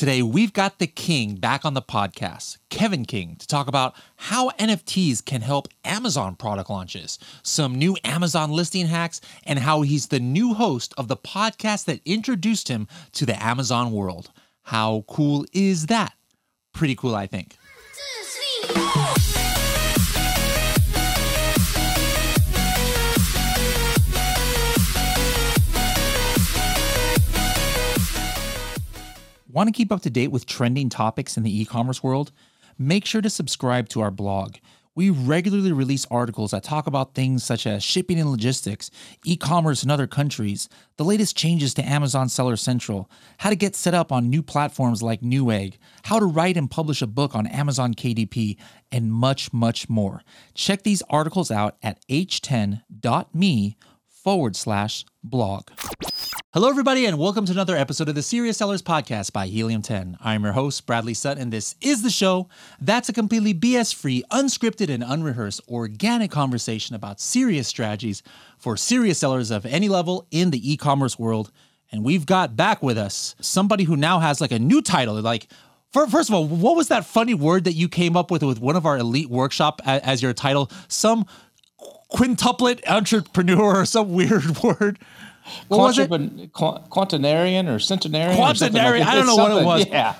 Today, we've got the king back on the podcast, Kevin King, to talk about how NFTs can help Amazon product launches, some new Amazon listing hacks, and how he's the new host of the podcast that introduced him to the Amazon world. How cool is that? Pretty cool, I think. Want to keep up to date with trending topics in the e commerce world? Make sure to subscribe to our blog. We regularly release articles that talk about things such as shipping and logistics, e commerce in other countries, the latest changes to Amazon Seller Central, how to get set up on new platforms like Newegg, how to write and publish a book on Amazon KDP, and much, much more. Check these articles out at h10.me forward slash blog. Hello, everybody, and welcome to another episode of the Serious Sellers Podcast by Helium 10. I'm your host, Bradley Sutton, and this is the show that's a completely BS free, unscripted, and unrehearsed organic conversation about serious strategies for serious sellers of any level in the e commerce world. And we've got back with us somebody who now has like a new title, like First of all, what was that funny word that you came up with with one of our elite workshop as your title? Some quintuplet entrepreneur or some weird word. What was it? Quantinarian or centenarian? Quantinarian. Like I don't know what it was. Yeah.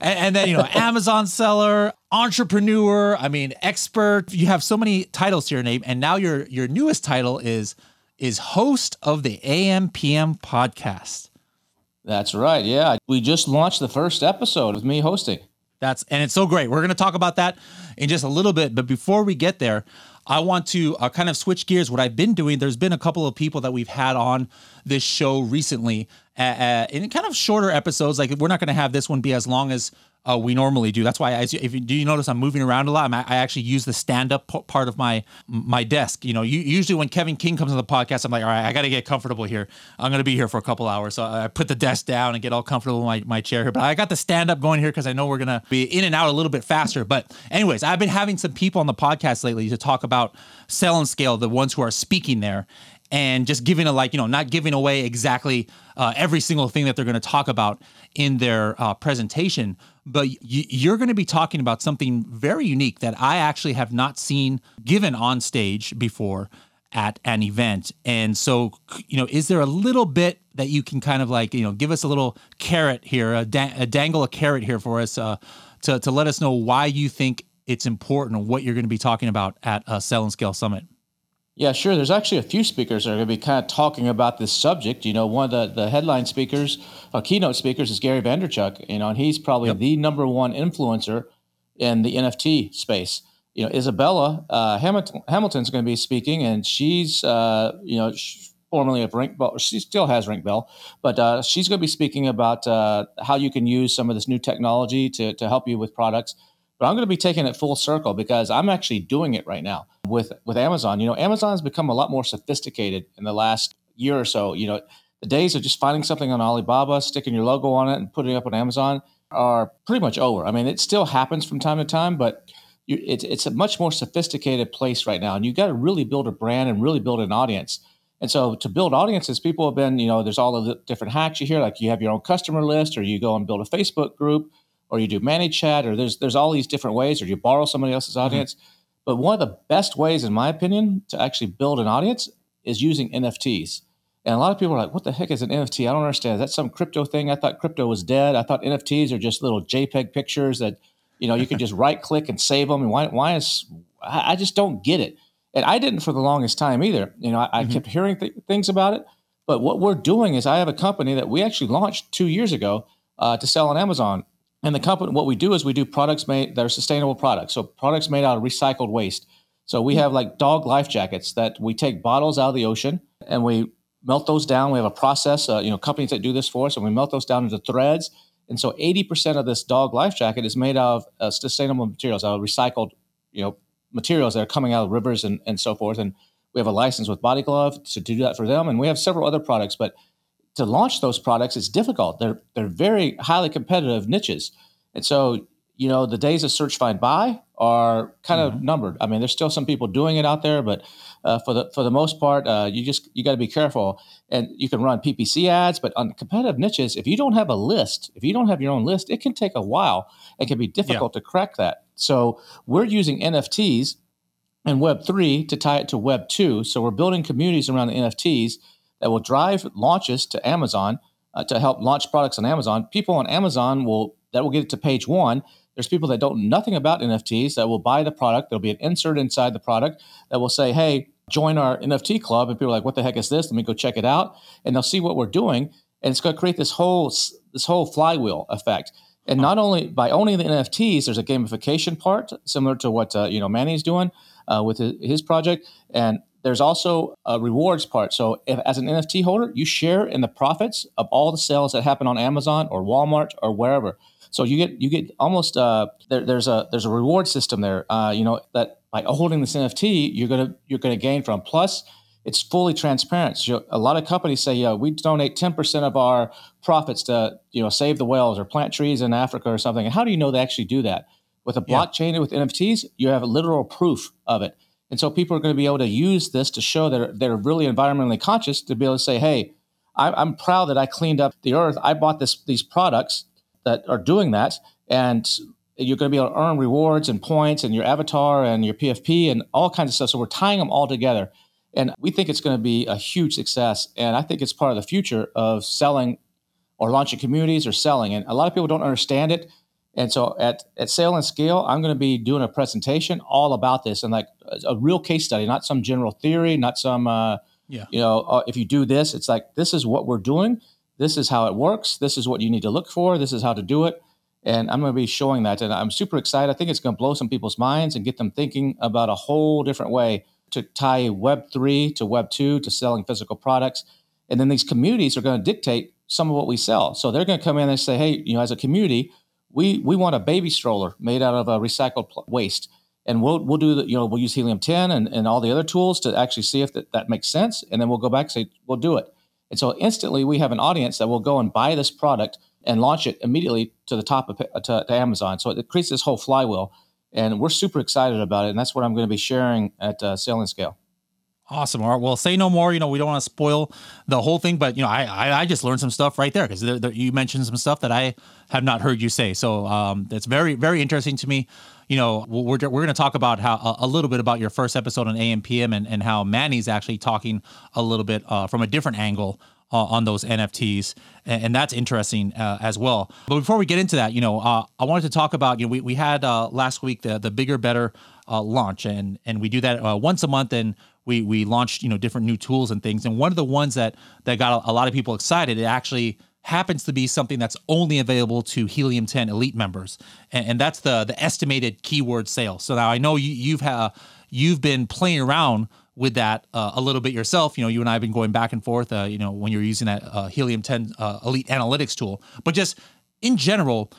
And, and, then, you know, Amazon seller, entrepreneur, I mean, expert. You have so many titles to your name. And now your your newest title is is host of the AMPM podcast. That's right. Yeah. We just launched the first episode with me hosting. That's and it's so great. We're going to talk about that in just a little bit, but before we get there, I want to uh, kind of switch gears. What I've been doing, there's been a couple of people that we've had on this show recently uh, uh, in kind of shorter episodes. Like we're not going to have this one be as long as uh, we normally do. That's why, I, if you, do you notice I'm moving around a lot? I'm, i actually use the stand up p- part of my my desk. You know, you, usually when Kevin King comes on the podcast, I'm like, all right, I got to get comfortable here. I'm going to be here for a couple hours, so I put the desk down and get all comfortable in my, my chair here. But I got the stand up going here because I know we're going to be in and out a little bit faster. But anyways, I've been having some people on the podcast lately to talk about Sell and Scale, the ones who are speaking there and just giving a like you know not giving away exactly uh, every single thing that they're going to talk about in their uh, presentation but you're going to be talking about something very unique that i actually have not seen given on stage before at an event. And so you know is there a little bit that you can kind of like you know give us a little carrot here a, da- a dangle a carrot here for us uh, to, to let us know why you think it's important what you're going to be talking about at a sell and scale summit yeah, sure. There's actually a few speakers that are going to be kind of talking about this subject. You know, one of the, the headline speakers, uh, keynote speakers, is Gary Vaynerchuk. You know, and he's probably yep. the number one influencer in the NFT space. You know, Isabella uh, Hamilton, Hamilton's going to be speaking, and she's uh, you know formerly of Rink Bell. She still has Rink Bell, but uh, she's going to be speaking about uh, how you can use some of this new technology to to help you with products. But I'm going to be taking it full circle because I'm actually doing it right now with with Amazon. You know, Amazon has become a lot more sophisticated in the last year or so. You know, the days of just finding something on Alibaba, sticking your logo on it, and putting it up on Amazon are pretty much over. I mean, it still happens from time to time, but you, it's it's a much more sophisticated place right now, and you got to really build a brand and really build an audience. And so to build audiences, people have been, you know, there's all the different hacks you hear, like you have your own customer list, or you go and build a Facebook group or you do ManyChat, or there's there's all these different ways, or you borrow somebody else's mm-hmm. audience. Mm-hmm. But one of the best ways, in my opinion, to actually build an audience is using NFTs. And a lot of people are like, "What the heck is an NFT? I don't understand. Is that some crypto thing? I thought crypto was dead. I thought NFTs are just little JPEG pictures that, you know, you can just right click and save them. And why? Why is? I just don't get it. And I didn't for the longest time either. You know, I, mm-hmm. I kept hearing th- things about it. But what we're doing is, I have a company that we actually launched two years ago uh, to sell on Amazon, and the company, what we do is we do products made that are sustainable products. So products made out of recycled waste. So we have like dog life jackets that we take bottles out of the ocean and we melt those down. We have a process, uh, you know, companies that do this for us, and we melt those down into threads. And so 80% of this dog life jacket is made out of uh, sustainable materials, out of recycled, you know, materials that are coming out of rivers and, and so forth. And we have a license with Body Glove to do that for them. And we have several other products, but to launch those products is difficult. They're they're very highly competitive niches, and so you know the days of search find buy are kind of mm-hmm. numbered. I mean, there's still some people doing it out there, but uh, for the for the most part, uh, you just you got to be careful. And you can run PPC ads, but on competitive niches, if you don't have a list, if you don't have your own list, it can take a while. It can be difficult yeah. to crack that. So we're using NFTs and Web three to tie it to Web two. So we're building communities around the NFTs that will drive launches to Amazon uh, to help launch products on Amazon. People on Amazon will that will get it to page one there's people that don't know nothing about NFTs that will buy the product. There'll be an insert inside the product that will say, hey, join our NFT club. And people are like, what the heck is this? Let me go check it out. And they'll see what we're doing. And it's going to create this whole this whole flywheel effect. And not only by owning the NFTs, there's a gamification part similar to what uh, you know Manny's doing uh, with his project, and there's also a rewards part. So, if, as an NFT holder, you share in the profits of all the sales that happen on Amazon or Walmart or wherever. So you get you get almost uh, there, there's a there's a reward system there. Uh, you know that by holding this NFT, you're gonna you're gonna gain from. Plus, it's fully transparent. So a lot of companies say, yeah, we donate 10% of our profits to you know save the whales or plant trees in Africa or something. And how do you know they actually do that? With a blockchain yeah. with NFTs, you have a literal proof of it. And so people are going to be able to use this to show that they're really environmentally conscious to be able to say, hey, I'm proud that I cleaned up the earth. I bought this these products that are doing that, and you're going to be able to earn rewards and points and your avatar and your PFP and all kinds of stuff. So we're tying them all together, and we think it's going to be a huge success. And I think it's part of the future of selling or launching communities or selling. And a lot of people don't understand it. And so at, at Sell and Scale, I'm going to be doing a presentation all about this and like a real case study, not some general theory, not some, uh, yeah. you know, uh, if you do this, it's like, this is what we're doing. This is how it works. This is what you need to look for. This is how to do it. And I'm going to be showing that. And I'm super excited. I think it's going to blow some people's minds and get them thinking about a whole different way to tie Web3 to Web2 to selling physical products. And then these communities are going to dictate some of what we sell. So they're going to come in and say, hey, you know, as a community, we we want a baby stroller made out of a recycled waste. And we'll we'll do the, you know, we'll use helium 10 and, and all the other tools to actually see if that, that makes sense. And then we'll go back and say, we'll do it. And so instantly we have an audience that will go and buy this product and launch it immediately to the top of to, to Amazon. So it creates this whole flywheel, and we're super excited about it. And that's what I'm going to be sharing at uh, Scale. Awesome. All right. Well, say no more. You know, we don't want to spoil the whole thing, but you know, I I, I just learned some stuff right there because you mentioned some stuff that I have not heard you say. So um, it's very very interesting to me. You know, we're we're going to talk about how a, a, little bit about your first episode on AMPM and and how Manny's actually talking a little bit uh, from a different angle uh, on those NFTs, and, and that's interesting uh, as well. But before we get into that, you know, uh, I wanted to talk about you know we, we had uh, last week the the bigger better uh, launch, and and we do that once a month, and we we launched you know different new tools and things, and one of the ones that that got a, a lot of people excited, it actually happens to be something that's only available to Helium 10 Elite members, and, and that's the the estimated keyword sales. So now I know you, you've had you've been playing around with that uh, a little bit yourself. You know, you and I have been going back and forth. Uh, you know, when you're using that uh, Helium 10 uh, Elite Analytics tool, but just in general,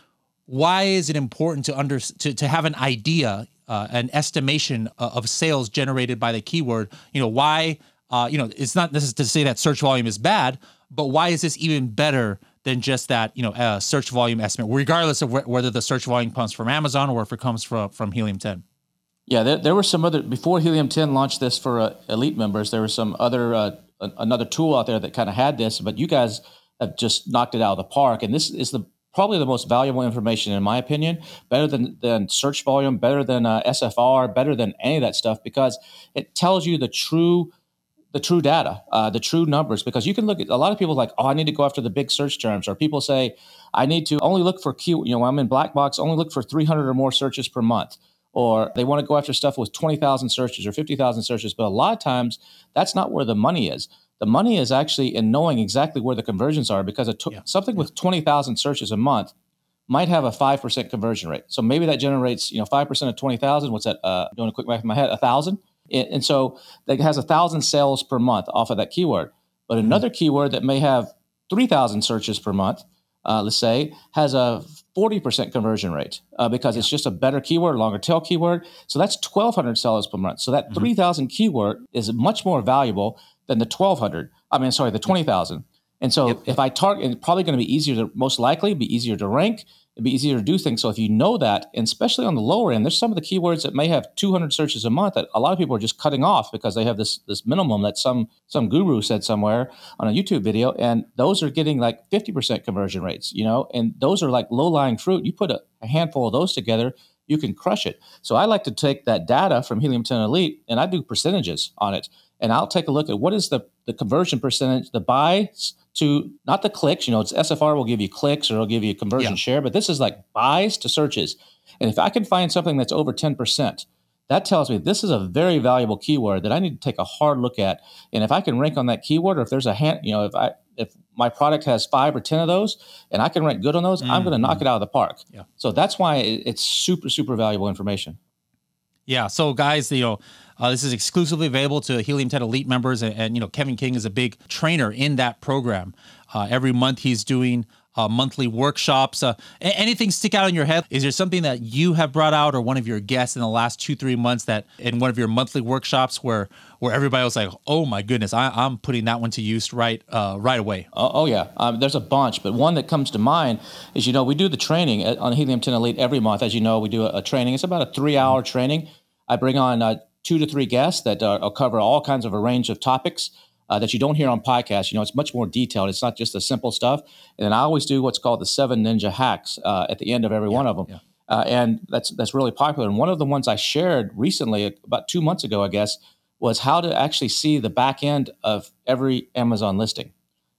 why is it important to under to, to have an idea, uh, an estimation of sales generated by the keyword? You know, why? Uh, you know, it's not this is to say that search volume is bad, but why is this even better? Than just that, you know, search volume estimate, regardless of wh- whether the search volume comes from Amazon or if it comes from from Helium 10. Yeah, there, there were some other before Helium 10 launched this for uh, elite members. There was some other uh, another tool out there that kind of had this, but you guys have just knocked it out of the park. And this is the probably the most valuable information in my opinion. Better than than search volume, better than uh, SFR, better than any of that stuff because it tells you the true the true data, uh, the true numbers. Because you can look at a lot of people like, oh, I need to go after the big search terms, or people say I need to only look for key. You know, I'm in black box, only look for 300 or more searches per month or they want to go after stuff with 20,000 searches or 50,000 searches. But a lot of times, that's not where the money is. The money is actually in knowing exactly where the conversions are because yeah. something with 20,000 searches a month might have a 5% conversion rate. So maybe that generates, you know, 5% of 20,000. What's that? Uh, doing a quick math in my head, a thousand. And so that has a thousand sales per month off of that keyword. But mm-hmm. another keyword that may have 3,000 searches per month, uh, let's say, has a 40% conversion rate uh, because yeah. it's just a better keyword, longer tail keyword. So that's 1,200 sellers per month. So that mm-hmm. 3,000 keyword is much more valuable than the 1,200. I mean, sorry, the 20,000. And so if I target, it's probably going to be easier to, most likely, be easier to rank, it'd be easier to do things. So if you know that, and especially on the lower end, there's some of the keywords that may have 200 searches a month that a lot of people are just cutting off because they have this this minimum that some some guru said somewhere on a YouTube video, and those are getting like 50% conversion rates, you know, and those are like low lying fruit. You put a, a handful of those together, you can crush it. So I like to take that data from Helium 10 Elite and I do percentages on it, and I'll take a look at what is the the conversion percentage, the buys to not the clicks. You know, it's SFR will give you clicks or it'll give you a conversion yeah. share, but this is like buys to searches. And if I can find something that's over 10%, that tells me this is a very valuable keyword that I need to take a hard look at. And if I can rank on that keyword, or if there's a hand, you know, if I if my product has five or ten of those, and I can rank good on those, mm-hmm. I'm going to knock it out of the park. Yeah. So that's why it's super super valuable information. Yeah. So guys, you know, uh, this is exclusively available to Helium 10 Elite members, and, and, you know Kevin King is a big trainer in that program. Uh, every month he's doing uh, monthly workshops. Uh, anything stick out in your head? Is there something that you have brought out, or one of your guests in the last two three months that in one of your monthly workshops where where everybody was like, "Oh my goodness, I, am putting that one to use right uh, right away." Oh, oh yeah, um, there's a bunch, but one that comes to mind is you know we do the training on Helium 10 Elite every month. As you know, we do a, a training. It's about a three hour training. I bring on uh, two to three guests that uh, cover all kinds of a range of topics uh, that you don't hear on podcasts. You know, it's much more detailed. It's not just the simple stuff. And then I always do what's called the seven ninja hacks uh, at the end of every yeah, one of them. Yeah. Uh, and that's that's really popular. And one of the ones I shared recently, about two months ago, I guess, was how to actually see the back end of every Amazon listing.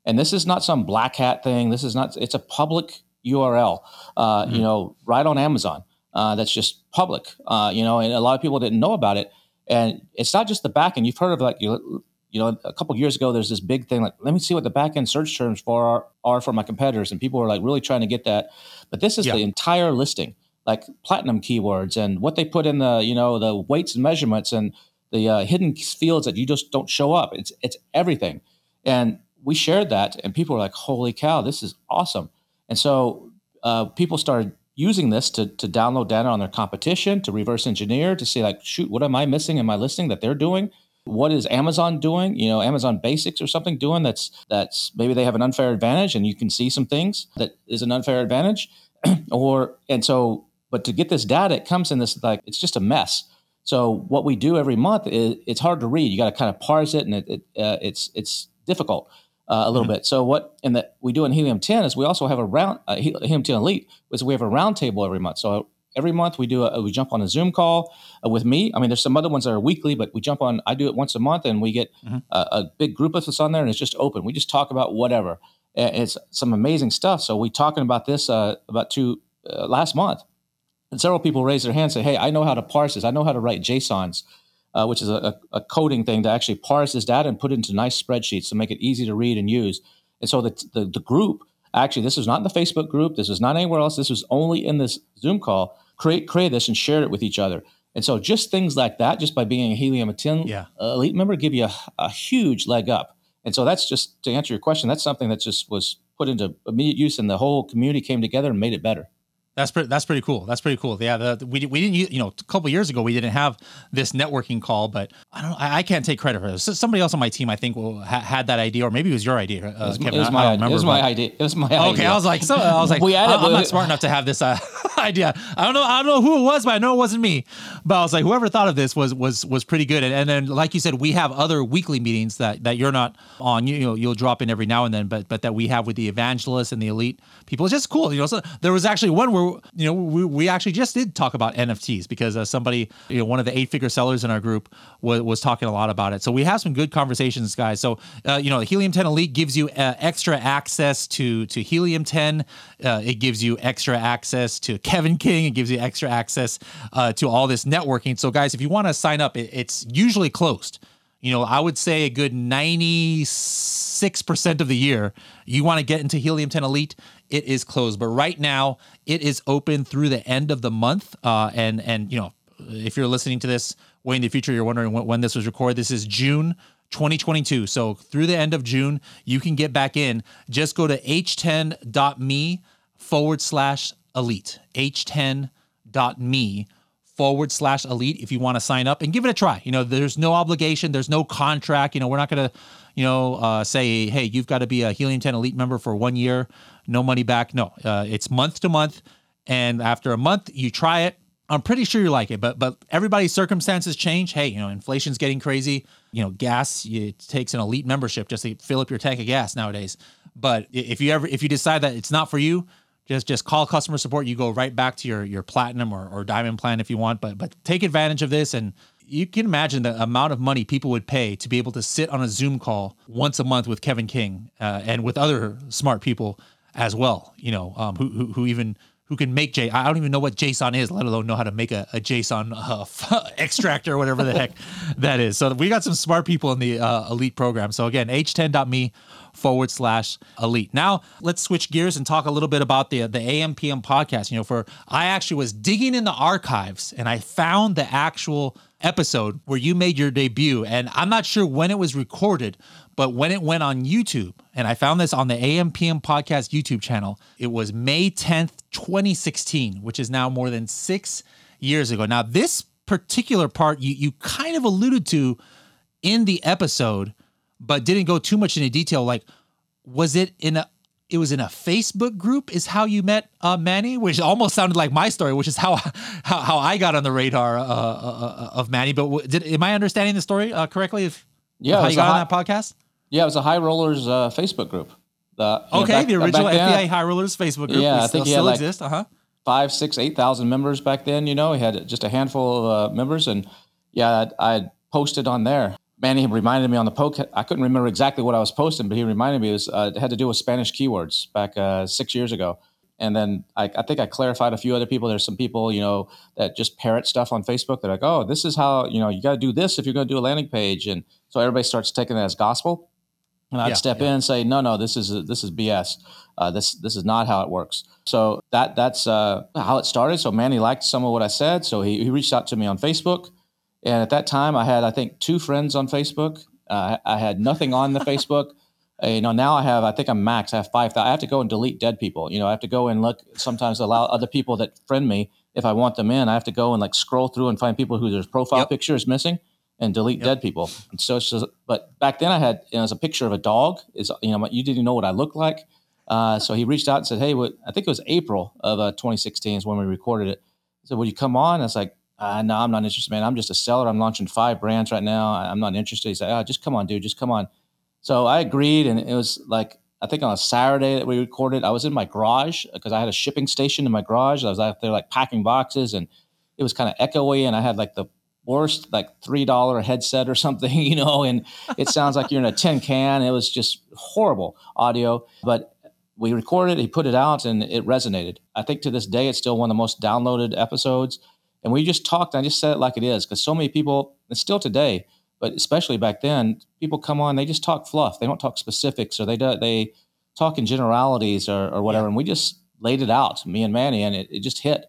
And this is not some black hat thing. This is not. It's a public URL. Uh, mm-hmm. You know, right on Amazon. Uh, that's just public. Uh, you know, and a lot of people didn't know about it. And it's not just the back end. You've heard of like you, you know, a couple years ago, there's this big thing like, let me see what the back end search terms for are, are for my competitors, and people are like really trying to get that. But this is yeah. the entire listing, like platinum keywords and what they put in the, you know, the weights and measurements and the uh, hidden fields that you just don't show up. It's it's everything, and we shared that, and people were like, "Holy cow, this is awesome!" And so uh, people started using this to, to download data on their competition, to reverse engineer, to see like, shoot, what am I missing in my listing that they're doing? What is Amazon doing? You know, Amazon Basics or something doing that's that's maybe they have an unfair advantage, and you can see some things that is an unfair advantage, or and so. But to get this data, it comes in this like it's just a mess. So what we do every month is it's hard to read. You got to kind of parse it, and it, it uh, it's it's difficult uh, a little mm-hmm. bit. So what in that we do in Helium 10 is we also have a round uh, Helium 10 Elite is we have a roundtable every month. So every month we do a, we jump on a Zoom call uh, with me. I mean, there's some other ones that are weekly, but we jump on. I do it once a month, and we get mm-hmm. a, a, big group of us on there, and it's just open. We just talk about whatever. And it's some amazing stuff. So we talking about this uh, about two uh, last month, and several people raised their hands, and say, "Hey, I know how to parse this. I know how to write JSONs." Uh, which is a, a, coding thing to actually parse this data and put it into nice spreadsheets to make it easy to read and use. And so the, the, the group, actually, this is not in the Facebook group. This is not anywhere else. This was only in this Zoom call. Create, create this and share it with each other. And so just things like that, just by being a Helium 10 yeah. elite member, give you a, a huge leg up. And so that's just to answer your question. That's something that just was put into immediate use, and the whole community came together and made it better. That's pretty. That's pretty cool. That's pretty cool. Yeah, the, we we didn't you know a couple years ago we didn't have this networking call, but I don't. I, I can't take credit for this. Somebody else on my team, I think, will, ha, had that idea, or maybe it was your idea, uh, it was, Kevin. It was my, I don't remember. It was my idea. It was my okay, idea. I was like, so I was like, we I, am not smart enough to have this uh, idea. I don't know. I don't know who it was, but I know it wasn't me. But I was like, whoever thought of this was was was pretty good. And, and then, like you said, we have other weekly meetings that that you're not on. You, you know, you'll drop in every now and then, but but that we have with the evangelists and the elite people. It's just cool. You know, so there was actually one where you know we we, actually just did talk about NFTs because uh, somebody, you know, one of the eight figure sellers in our group was, was talking a lot about it. So we have some good conversations, guys. So, uh, you know, the Helium 10 Elite gives you uh, extra access to, to Helium 10. Uh, it gives you extra access to Kevin King. It gives you extra access uh, to all this networking. So, guys, if you want to sign up, it, it's usually closed you know, I would say a good 96% of the year, you want to get into Helium 10 Elite, it is closed. But right now, it is open through the end of the month. Uh, and, and, you know, if you're listening to this way in the future, you're wondering when, when this was recorded. This is June 2022. So through the end of June, you can get back in. Just go to h10.me forward slash elite. h10.me forward slash elite if you want to sign up and give it a try. You know, there's no obligation, there's no contract. You know, we're not going to, you know, uh, say, hey, you've got to be a Helium 10 elite member for one year, no money back. No, uh, it's month to month. And after a month, you try it. I'm pretty sure you like it, but but everybody's circumstances change. Hey, you know, inflation's getting crazy. You know, gas it takes an elite membership just to fill up your tank of gas nowadays. But if you ever if you decide that it's not for you, just just call customer support. You go right back to your your platinum or, or diamond plan if you want. But but take advantage of this and you can imagine the amount of money people would pay to be able to sit on a Zoom call once a month with Kevin King uh, and with other smart people as well. You know, um, who, who who even who can make J. I don't even know what JSON is, let alone know how to make a, a JSON uh, extractor or whatever the heck that is. So we got some smart people in the uh, elite program. So again, h10.me forward slash elite. Now let's switch gears and talk a little bit about the the AMPM podcast. You know, for I actually was digging in the archives and I found the actual episode where you made your debut, and I'm not sure when it was recorded, but when it went on YouTube, and I found this on the AMPM podcast YouTube channel, it was May 10th, 2016, which is now more than six years ago. Now, this particular part you you kind of alluded to in the episode but didn't go too much into detail. Like, was it in a it was in a Facebook group is how you met uh, Manny, which almost sounded like my story, which is how how, how I got on the radar uh, uh, uh of Manny. But did am I understanding the story uh, correctly? If yeah, how you got high, on that podcast? Yeah, it was a High Rollers uh, Facebook group. The, okay, know, back, the original FBI then, High Rollers Facebook group. Yeah, I think still, still like exists. Uh huh. Five, six, eight thousand members back then. You know, he had just a handful of members, and yeah, I, I posted on there Manny reminded me on the poke. I couldn't remember exactly what I was posting, but he reminded me it was uh, it had to do with Spanish keywords back uh, six years ago. And then I, I, think I clarified a few other people. There's some people, you know, that just parrot stuff on Facebook. They're like, oh, this is how, you know, you got to do this if you're going to do a landing page. And so everybody starts taking that as gospel. And I'd yeah, step yeah. in and say, no, no, this is this is BS. Uh, this this is not how it works. So that that's uh, how it started. So Manny liked some of what I said. So he, he reached out to me on Facebook. And at that time, I had, I think, two friends on Facebook. Uh, I had nothing on the Facebook. Uh, you know, now I have, I think I'm max. I have five. I have to go and delete dead people. You know, I have to go and look. Sometimes allow other people that friend me if I want them in. I have to go and like scroll through and find people who their profile yep. picture is missing and delete yep. dead people. And so, so, but back then I had, you know, as a picture of a dog. Is you know, you didn't know what I looked like. Uh, so he reached out and said, "Hey, what, I think it was April of uh, 2016 is when we recorded it." He said, "Will you come on?" I was like, uh, no, I'm not interested, man. I'm just a seller. I'm launching five brands right now. I'm not interested. He said, oh, just come on, dude. Just come on. So I agreed. And it was like, I think on a Saturday that we recorded, I was in my garage because I had a shipping station in my garage. I was out there like packing boxes and it was kind of echoey. And I had like the worst, like $3 headset or something, you know, and it sounds like you're in a tin can. It was just horrible audio. But we recorded, he put it out, and it resonated. I think to this day, it's still one of the most downloaded episodes. And we just talked, I just said it like it is, because so many people, and still today, but especially back then, people come on, they just talk fluff. They don't talk specifics or they do, they talk in generalities or, or whatever. Yeah. And we just laid it out, me and Manny, and it, it just hit.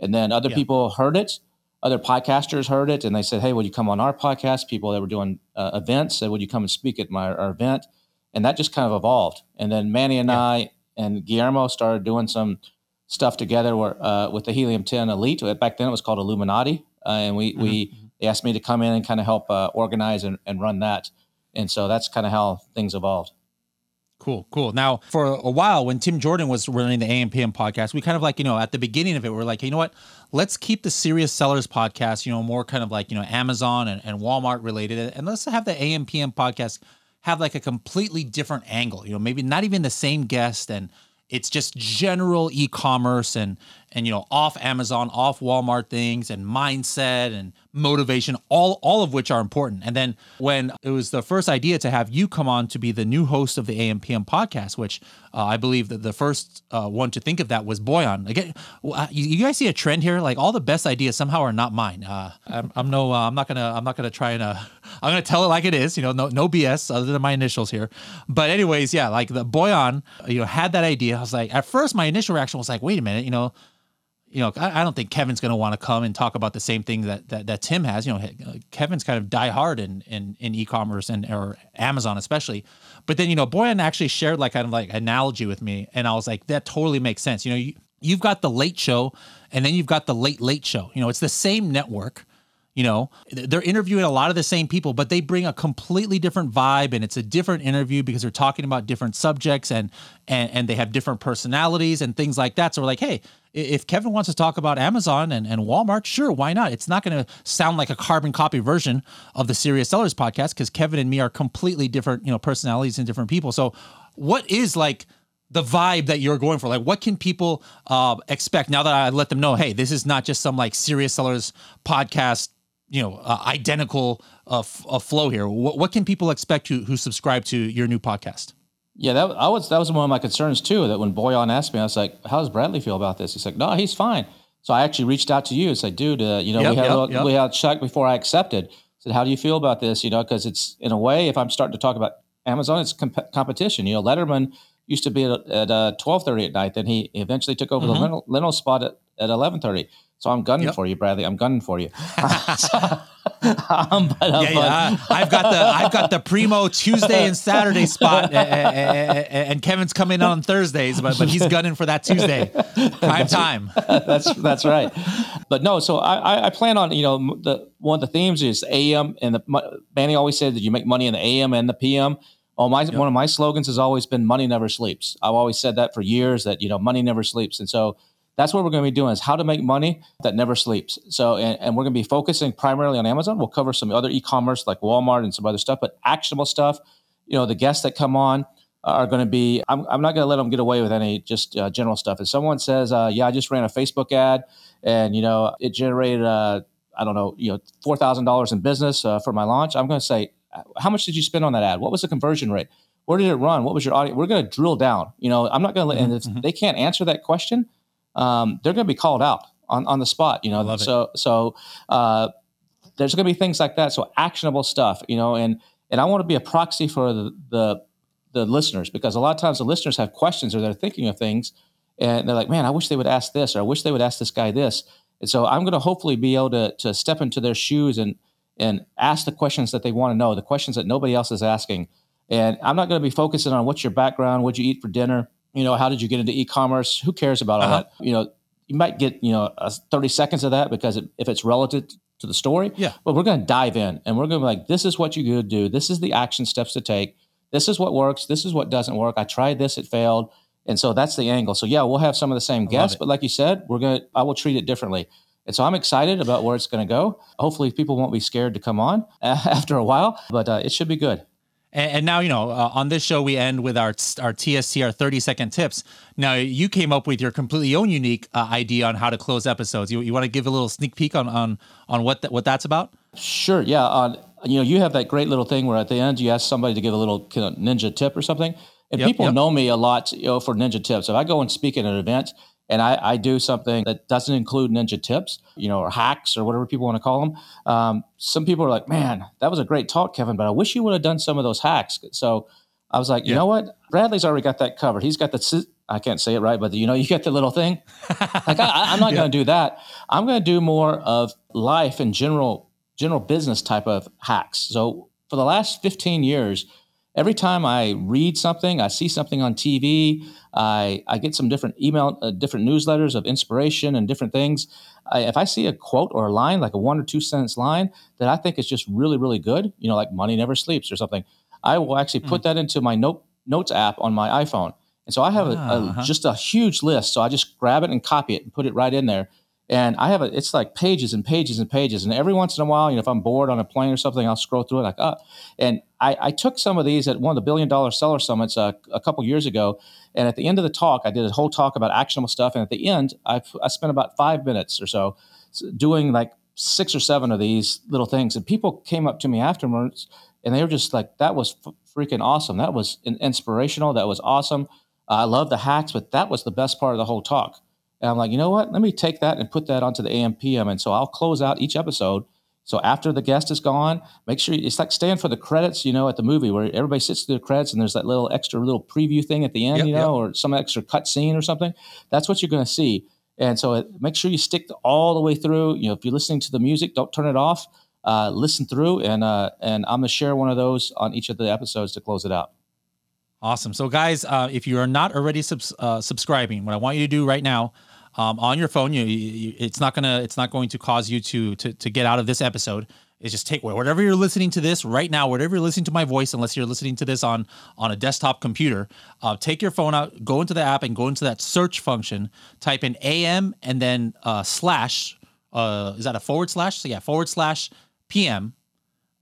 And then other yeah. people heard it. Other podcasters heard it and they said, Hey, would you come on our podcast? People that were doing uh, events said, Would you come and speak at my our event? And that just kind of evolved. And then Manny and yeah. I and Guillermo started doing some stuff together where, uh, with the Helium 10 Elite. Back then it was called Illuminati. Uh, and we, mm-hmm. we they asked me to come in and kind of help uh, organize and, and run that. And so that's kind of how things evolved. Cool, cool. Now, for a while, when Tim Jordan was running the AMPM podcast, we kind of like, you know, at the beginning of it, we are like, hey, you know what? Let's keep the Serious Sellers podcast, you know, more kind of like, you know, Amazon and, and Walmart related. And let's have the AMPM podcast have like a completely different angle, you know, maybe not even the same guest and, it's just general e-commerce and and you know off Amazon, off Walmart things and mindset and motivation, all all of which are important. And then when it was the first idea to have you come on to be the new host of the AMPM podcast, which uh, I believe that the first uh, one to think of that was Boyan. Again, you, you, guys see a trend here? Like all the best ideas somehow are not mine. Uh, I'm, I'm, no, uh, I'm not gonna, I'm not gonna try and, uh, I'm gonna tell it like it is. You know, no, no BS other than my initials here. But anyways, yeah, like the Boyan, you know, had that idea. I was like, at first, my initial reaction was like, wait a minute, you know you know, I, I don't think Kevin's going to want to come and talk about the same thing that, that, that Tim has. You know, uh, Kevin's kind of die hard in, in, in e-commerce and or Amazon especially. But then, you know, Boyan actually shared like kind of like analogy with me, and I was like, that totally makes sense. You know, you, you've got the late show and then you've got the late late show. You know, it's the same network. You know, they're interviewing a lot of the same people, but they bring a completely different vibe and it's a different interview because they're talking about different subjects and and and they have different personalities and things like that. So we're like, hey, if Kevin wants to talk about Amazon and, and Walmart, sure, why not? It's not going to sound like a carbon copy version of the Serious Sellers podcast because Kevin and me are completely different, you know, personalities and different people. So what is like the vibe that you're going for? Like, what can people uh, expect now that I let them know, hey, this is not just some like Serious Sellers podcast, you know, uh, identical uh, f- uh, flow here. What, what can people expect who, who subscribe to your new podcast? Yeah, that I was that was one of my concerns too. That when Boyan asked me, I was like, "How does Bradley feel about this?" He's like, "No, he's fine." So I actually reached out to you and said, "Dude, uh, you know, yep, we had yep, a, yep. we had a check before I accepted." I said, "How do you feel about this?" You know, because it's in a way, if I'm starting to talk about Amazon, it's comp- competition. You know, Letterman used to be at, at uh, twelve thirty at night. Then he eventually took over mm-hmm. the Leno spot at, at eleven thirty. So I'm gunning yep. for you, Bradley. I'm gunning for you. um, but, yeah, yeah. I've got the I've got the primo Tuesday and Saturday spot, and, and Kevin's coming on Thursdays, but but he's gunning for that Tuesday prime time. that's that's right. But no, so I I plan on you know the one of the themes is AM and the Manny always said that you make money in the AM and the PM. Oh, my yep. one of my slogans has always been "Money never sleeps." I've always said that for years. That you know, money never sleeps, and so that's what we're going to be doing is how to make money that never sleeps. So, and, and, we're going to be focusing primarily on Amazon. We'll cover some other e-commerce like Walmart and some other stuff, but actionable stuff. You know, the guests that come on are going to be. I'm, I'm not going to let them get away with any just uh, general stuff. If someone says, uh, "Yeah, I just ran a Facebook ad, and you know, it generated, uh, I don't know, you know, four thousand dollars in business uh, for my launch," I'm going to say, "How much did you spend on that ad? What was the conversion rate?" Where did it run? What was your audience? We're going to drill down. You know, I'm not going to let, and if mm-hmm. they can't answer that question, um, they're going to be called out on, on the spot. You know, so it. so uh, there's going to be things like that. So actionable stuff. You know, and and I want to be a proxy for the, the the listeners because a lot of times the listeners have questions or they're thinking of things and they're like, man, I wish they would ask this or I wish they would ask this guy this. And so I'm going to hopefully be able to to step into their shoes and and ask the questions that they want to know, the questions that nobody else is asking. And I'm not going to be focusing on what's your background, what'd you eat for dinner you know, how did you get into e-commerce? Who cares about all uh-huh. that? You know, you might get you know 30 seconds of that because it, if it's relative to the story. Yeah. But we're going to dive in and we're going to be like, this is what you could do. This is the action steps to take. This is what works. This is what doesn't work. I tried this, it failed. And so that's the angle. So yeah, we'll have some of the same guests, but like you said, we're going to, I will treat it differently. And so I'm excited about where it's going to go. Hopefully people won't be scared to come on after a while, but uh, it should be good. And, and now, you know, uh, on this show, we end with our our TST, our 30 second tips. Now, you came up with your completely own unique uh, idea on how to close episodes. You, you want to give a little sneak peek on on on what what that's about? Sure. Yeah. On you know, you have that great little thing where at the end you ask somebody to give a little kind of ninja tip or something. And yep, people yep. know me a lot, you know, for ninja tips. If I go and speak at an event, and I, I, do something that doesn't include ninja tips, you know, or hacks or whatever people want to call them. Um, some people are like, man, that was a great talk, Kevin, but I wish you would have done some of those hacks. So I was like, you yeah. know what? Bradley's already got that covered. He's got the, I can't say it right, but the, you know, you get the little thing. like, I, am not yeah. going to do that. I'm going to do more of life and general, general business type of hacks. So for the last 15 years, every time I read something, I see something on TV, I, I get some different email, uh, different newsletters of inspiration and different things. I, if I see a quote or a line, like a one or two sentence line that I think is just really, really good, you know, like money never sleeps or something, I will actually put mm. that into my note notes app on my iPhone. And so I have a, a, uh-huh. just a huge list. So I just grab it and copy it and put it right in there. And I have a, it's like pages and pages and pages. And every once in a while, you know, if I'm bored on a plane or something, I'll scroll through it like, oh. And I, I took some of these at one of the billion dollar seller summits uh, a couple years ago. And at the end of the talk, I did a whole talk about actionable stuff. And at the end, I, I spent about five minutes or so doing like six or seven of these little things. And people came up to me afterwards and they were just like, that was f- freaking awesome. That was inspirational. That was awesome. Uh, I love the hacks, but that was the best part of the whole talk. And I'm like, you know what? Let me take that and put that onto the AMPM. And so I'll close out each episode. So after the guest is gone, make sure you, it's like staying for the credits, you know, at the movie where everybody sits through the credits and there's that little extra little preview thing at the end, yep, you know, yep. or some extra cut scene or something. That's what you're going to see. And so it, make sure you stick all the way through. You know, if you're listening to the music, don't turn it off. Uh, listen through, and uh, and I'm gonna share one of those on each of the episodes to close it out. Awesome. So, guys, uh, if you are not already subs- uh, subscribing, what I want you to do right now um, on your phone. You, you, it's not gonna it's not going to cause you to to to get out of this episode. Is just take whatever you're listening to this right now, whatever you're listening to my voice, unless you're listening to this on on a desktop computer, uh, take your phone out, go into the app, and go into that search function. Type in AM and then uh, slash. Uh, is that a forward slash? So yeah, forward slash PM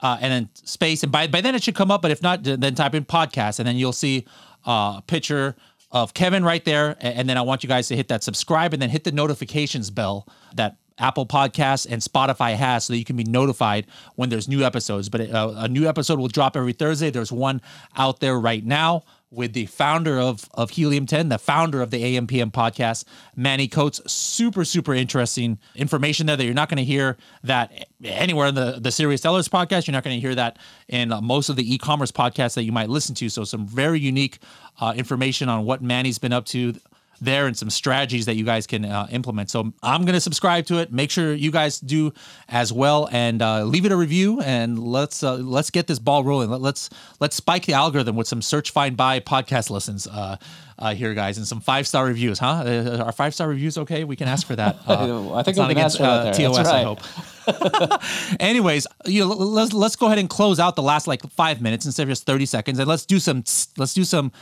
uh, and then space. And by, by then it should come up. But if not, then type in podcast, and then you'll see uh, a picture of Kevin right there. And then I want you guys to hit that subscribe and then hit the notifications bell that Apple Podcasts and Spotify has so that you can be notified when there's new episodes. But uh, a new episode will drop every Thursday. There's one out there right now with the founder of of Helium 10, the founder of the AMPM podcast, Manny Coats. Super, super interesting information there that you're not going to hear that anywhere in the, the Serious Sellers podcast. You're not going to hear that in most of the e-commerce podcasts that you might listen to. So some very unique uh, information on what Manny's been up to there and some strategies that you guys can uh, implement. So I'm going to subscribe to it. Make sure you guys do as well, and uh, leave it a review. And let's uh, let's get this ball rolling. Let, us let's spike the algorithm with some search, find, buy podcast listens. Uh, uh, here, guys, and some five star reviews, huh? Uh, are five star reviews okay? We can ask for that. I think we can ask for that. TOS, right. I hope. Anyways, you know, let's let's go ahead and close out the last like five minutes instead of just thirty seconds, and let's do some let's do some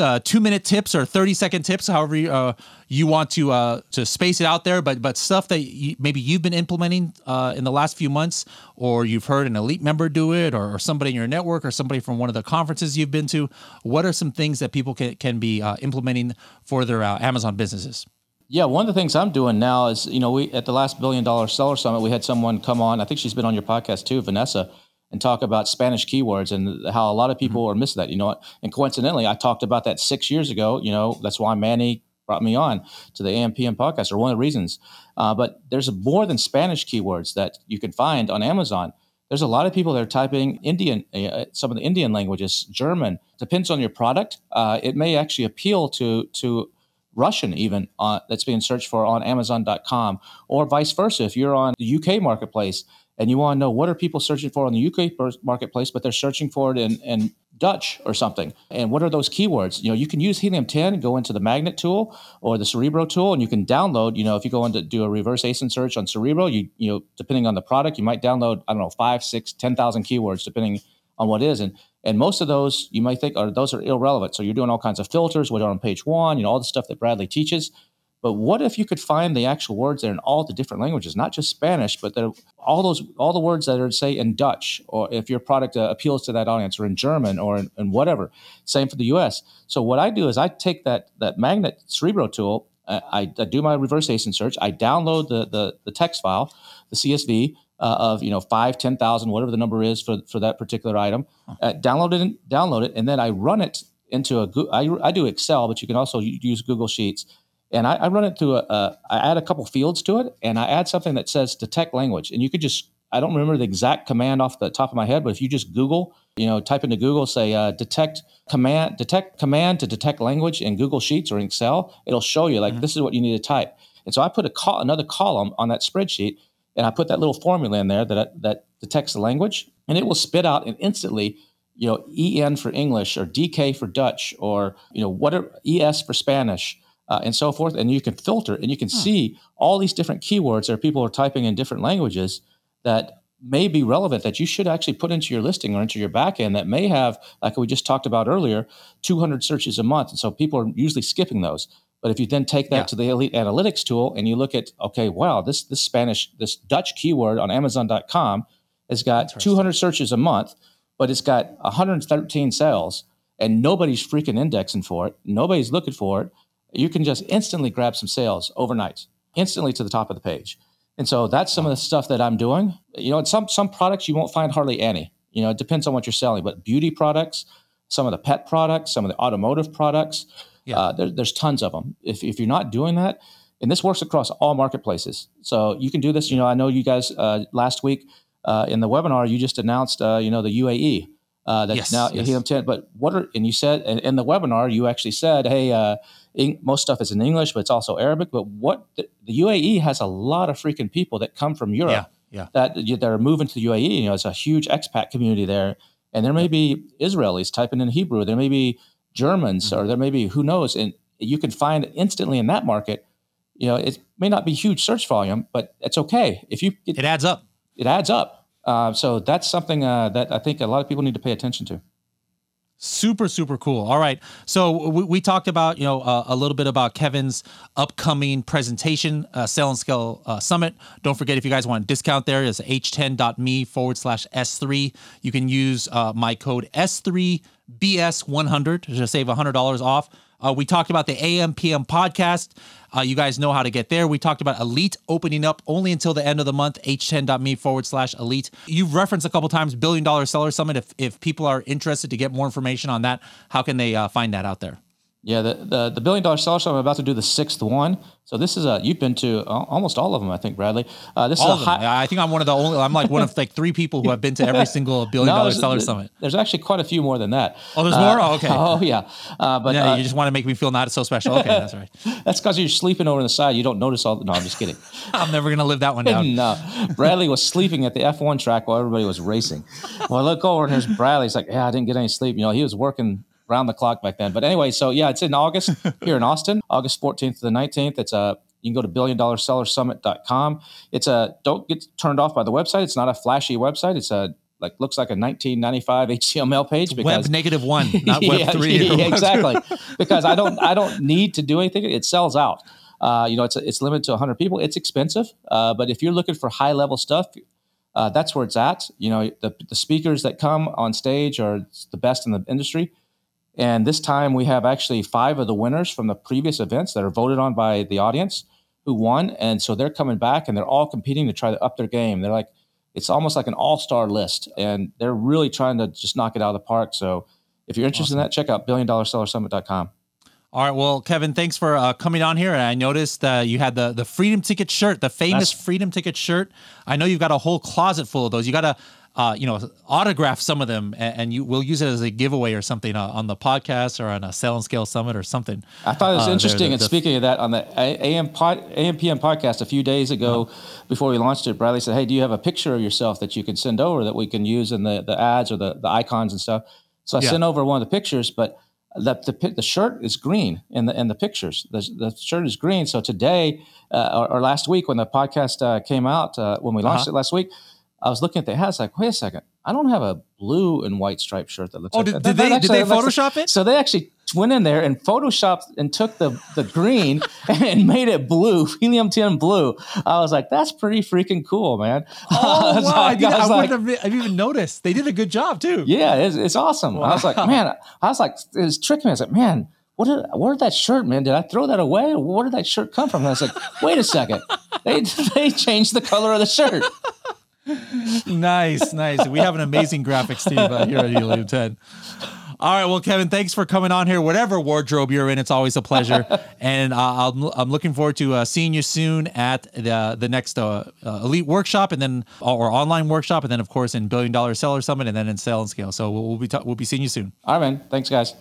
uh, two minute tips or 30 second tips, however you, uh, you want to uh, to space it out there, but but stuff that you, maybe you've been implementing uh, in the last few months, or you've heard an elite member do it, or, or, somebody in your network, or somebody from one of the conferences you've been to. What are some things that people can, can be uh, implementing for their uh, Amazon businesses? Yeah, one of the things I'm doing now is, you know, we at the last billion dollar seller summit, we had someone come on. I think she's been on your podcast too, Vanessa and talk about Spanish keywords and how a lot of people mm-hmm. are missing that. You know, what? and coincidentally, I talked about that six years ago. You know, that's why Manny brought me on to the AMPM podcast, or one of the reasons. Uh, but there's more than Spanish keywords that you can find on Amazon. There's a lot of people that are typing Indian, uh, some of the Indian languages, German. Depends on your product. Uh, it may actually appeal to to Russian even uh, that's being searched for on Amazon.com, or vice versa. If you're on the UK marketplace, and you want to know what are people searching for on the UK marketplace, but they're searching for it in, in Dutch or something. And what are those keywords? You know, you can use Helium 10, go into the magnet tool or the Cerebro tool, and you can download, you know, if you go into do a reverse ASIN search on Cerebro, you, you know, depending on the product, you might download, I don't know, five, six, 10,000 keywords, depending on what is. And and most of those you might think are those are irrelevant. So you're doing all kinds of filters, what are on page one, you know, all the stuff that Bradley teaches. But what if you could find the actual words there in all the different languages, not just Spanish, but all those all the words that are say in Dutch, or if your product uh, appeals to that audience, or in German, or in, in, whatever. Same for the U.S. So what I do is I take that that magnet Cerebro tool, uh, I, I, do my reverse ASIN search, I download the the, the text file, the CSV. Uh, of you know five ten thousand whatever the number is for for that particular item, uh, download it and download it, and then I run it into a I, I do Excel, but you can also use Google Sheets and I, I run it through a, a, I add a couple fields to it, and I add something that says detect language, and you could just I don't remember the exact command off the top of my head, but if you just Google, you know, type into Google, say uh, detect command, detect command to detect language in Google Sheets or in Excel, it'll show you like mm-hmm. this is what you need to type. And so I put a call, another column on that spreadsheet, and I put that little formula in there that that detects the language, and it will spit out and instantly, you know, EN for English or DK for Dutch or you know whatever ES for Spanish uh, and so forth. And you can filter and you can hmm. see all these different keywords that people are typing in different languages that may be relevant that you should actually put into your listing or into your backend that may have, like we just talked about earlier, 200 searches a month. And so people are usually skipping those. But if you then take that yeah. to the Elite Analytics tool and you look at, okay, wow, this this Spanish, this Dutch keyword on Amazon.com has got 200 searches a month, but it's got 113 sales, and nobody's freaking indexing for it. Nobody's looking for it you can just instantly grab some sales overnight, instantly to the top of the page. And so that's some of the stuff that I'm doing. You know, some some products you won't find hardly any. You know, it depends on what you're selling, but beauty products, some of the pet products, some of the automotive products, yeah. uh, there, there's tons of them. If, if you're not doing that, and this works across all marketplaces, so you can do this. You know, I know you guys uh, last week uh, in the webinar you just announced, uh, you know, the UAE. Uh, that's yes, now yes. Helium 10. But what are, and you said in, in the webinar, you actually said, hey, uh, most stuff is in English, but it's also Arabic. But what the, the, UAE has a lot of freaking people that come from Europe yeah, yeah. that that are moving to the UAE. You know, it's a huge expat community there, and there may be Israelis typing in Hebrew. There may be Germans, mm-hmm. or there may be who knows. And you can find instantly in that market You know, it may not be huge search volume, but it's okay if you it, it adds up. It adds up. Uh, so that's something uh, that I think a lot of people need to pay attention to. Super, super cool. All right. So we, we talked about, you know, uh, a little bit about Kevin's upcoming presentation, uh, and Scale uh, Summit. Don't forget, if you guys want a discount there, it's h10.me forward slash S3. You can use uh, my code S3BS100 to save $100 off. Uh, we talked about the AM PM podcast. Uh, you guys know how to get there. We talked about Elite opening up only until the end of the month, h10.me forward slash elite. You've referenced a couple times Billion Dollar Seller Summit. If, if people are interested to get more information on that, how can they uh, find that out there? Yeah, the, the, the billion dollar seller summit. I'm about to do the sixth one. So this is a you've been to almost all of them, I think, Bradley. Uh, this all is a high, I think I'm one of the only. I'm like one of like three people who have been to every single billion no, dollar seller summit. There's actually quite a few more than that. Oh, there's uh, more. Oh, okay. Oh yeah, uh, but yeah, uh, you just want to make me feel not so special. Okay, that's right. that's because you're sleeping over on the side. You don't notice all. The, no, I'm just kidding. I'm never gonna live that one down. no, Bradley was sleeping at the F1 track while everybody was racing. Well, I look over and there's Bradley. He's like, yeah, I didn't get any sleep. You know, he was working round the clock back then. But anyway, so yeah, it's in August here in Austin, August 14th to the 19th. It's a you can go to billion dollar seller It's a don't get turned off by the website. It's not a flashy website. It's a like looks like a 1995 HTML page because web negative one, not web yeah, three. Yeah, exactly. because I don't I don't need to do anything. It sells out. Uh, you know, it's it's limited to 100 people. It's expensive, uh, but if you're looking for high level stuff, uh, that's where it's at. You know, the the speakers that come on stage are the best in the industry. And this time we have actually five of the winners from the previous events that are voted on by the audience who won. And so they're coming back and they're all competing to try to up their game. They're like, it's almost like an all star list. And they're really trying to just knock it out of the park. So if you're interested awesome. in that, check out billiondollarsellersummit.com. All right. Well, Kevin, thanks for uh, coming on here. And I noticed uh, you had the the Freedom Ticket shirt, the famous That's- Freedom Ticket shirt. I know you've got a whole closet full of those. You got to uh, you know, autograph some of them, and, and, you will use it as a giveaway or something uh, on the podcast or on a Sell and Scale Summit or something. I thought it was uh, interesting. The, and the, speaking of that, on the AM pod, AMPM podcast a few days ago, uh-huh. before we launched it, Bradley said, "Hey, do you have a picture of yourself that you can send over that we can use in the the ads or the the icons and stuff?" So I yeah. sent over one of the pictures, but the, the, the shirt is green in the in the pictures. The, the shirt is green. So today uh, or, or, last week when the podcast uh, came out, uh, when we launched uh-huh. it last week, I was looking at the hat. It's like, wait a second, I don't have a blue and white striped shirt that looks. Oh, like did, that. did that, they that actually, did they Photoshop it? So they actually went in there and photoshopped and took the the green and made it blue, Helium 10 blue. I was like, that's pretty freaking cool, man. Oh wow! I, did, I, I like, have, I've even noticed they did a good job too. Yeah, it's, it's awesome. Wow. I was like, man, I was like, it was tricking me. I was like, man. What did, where did that shirt, man? Did I throw that away? Where did that shirt come from? And I was like, wait a second. They, they changed the color of the shirt nice, nice. We have an amazing graphics team uh, here at Helium 10. All right, well, Kevin, thanks for coming on here. Whatever wardrobe you're in, it's always a pleasure, and uh, I'm, I'm looking forward to uh, seeing you soon at the the next uh, uh elite workshop, and then or online workshop, and then of course in Billion Dollar Seller Summit, and then in Sell and Scale. So we'll, we'll be ta- we'll be seeing you soon. All right, man. Thanks, guys.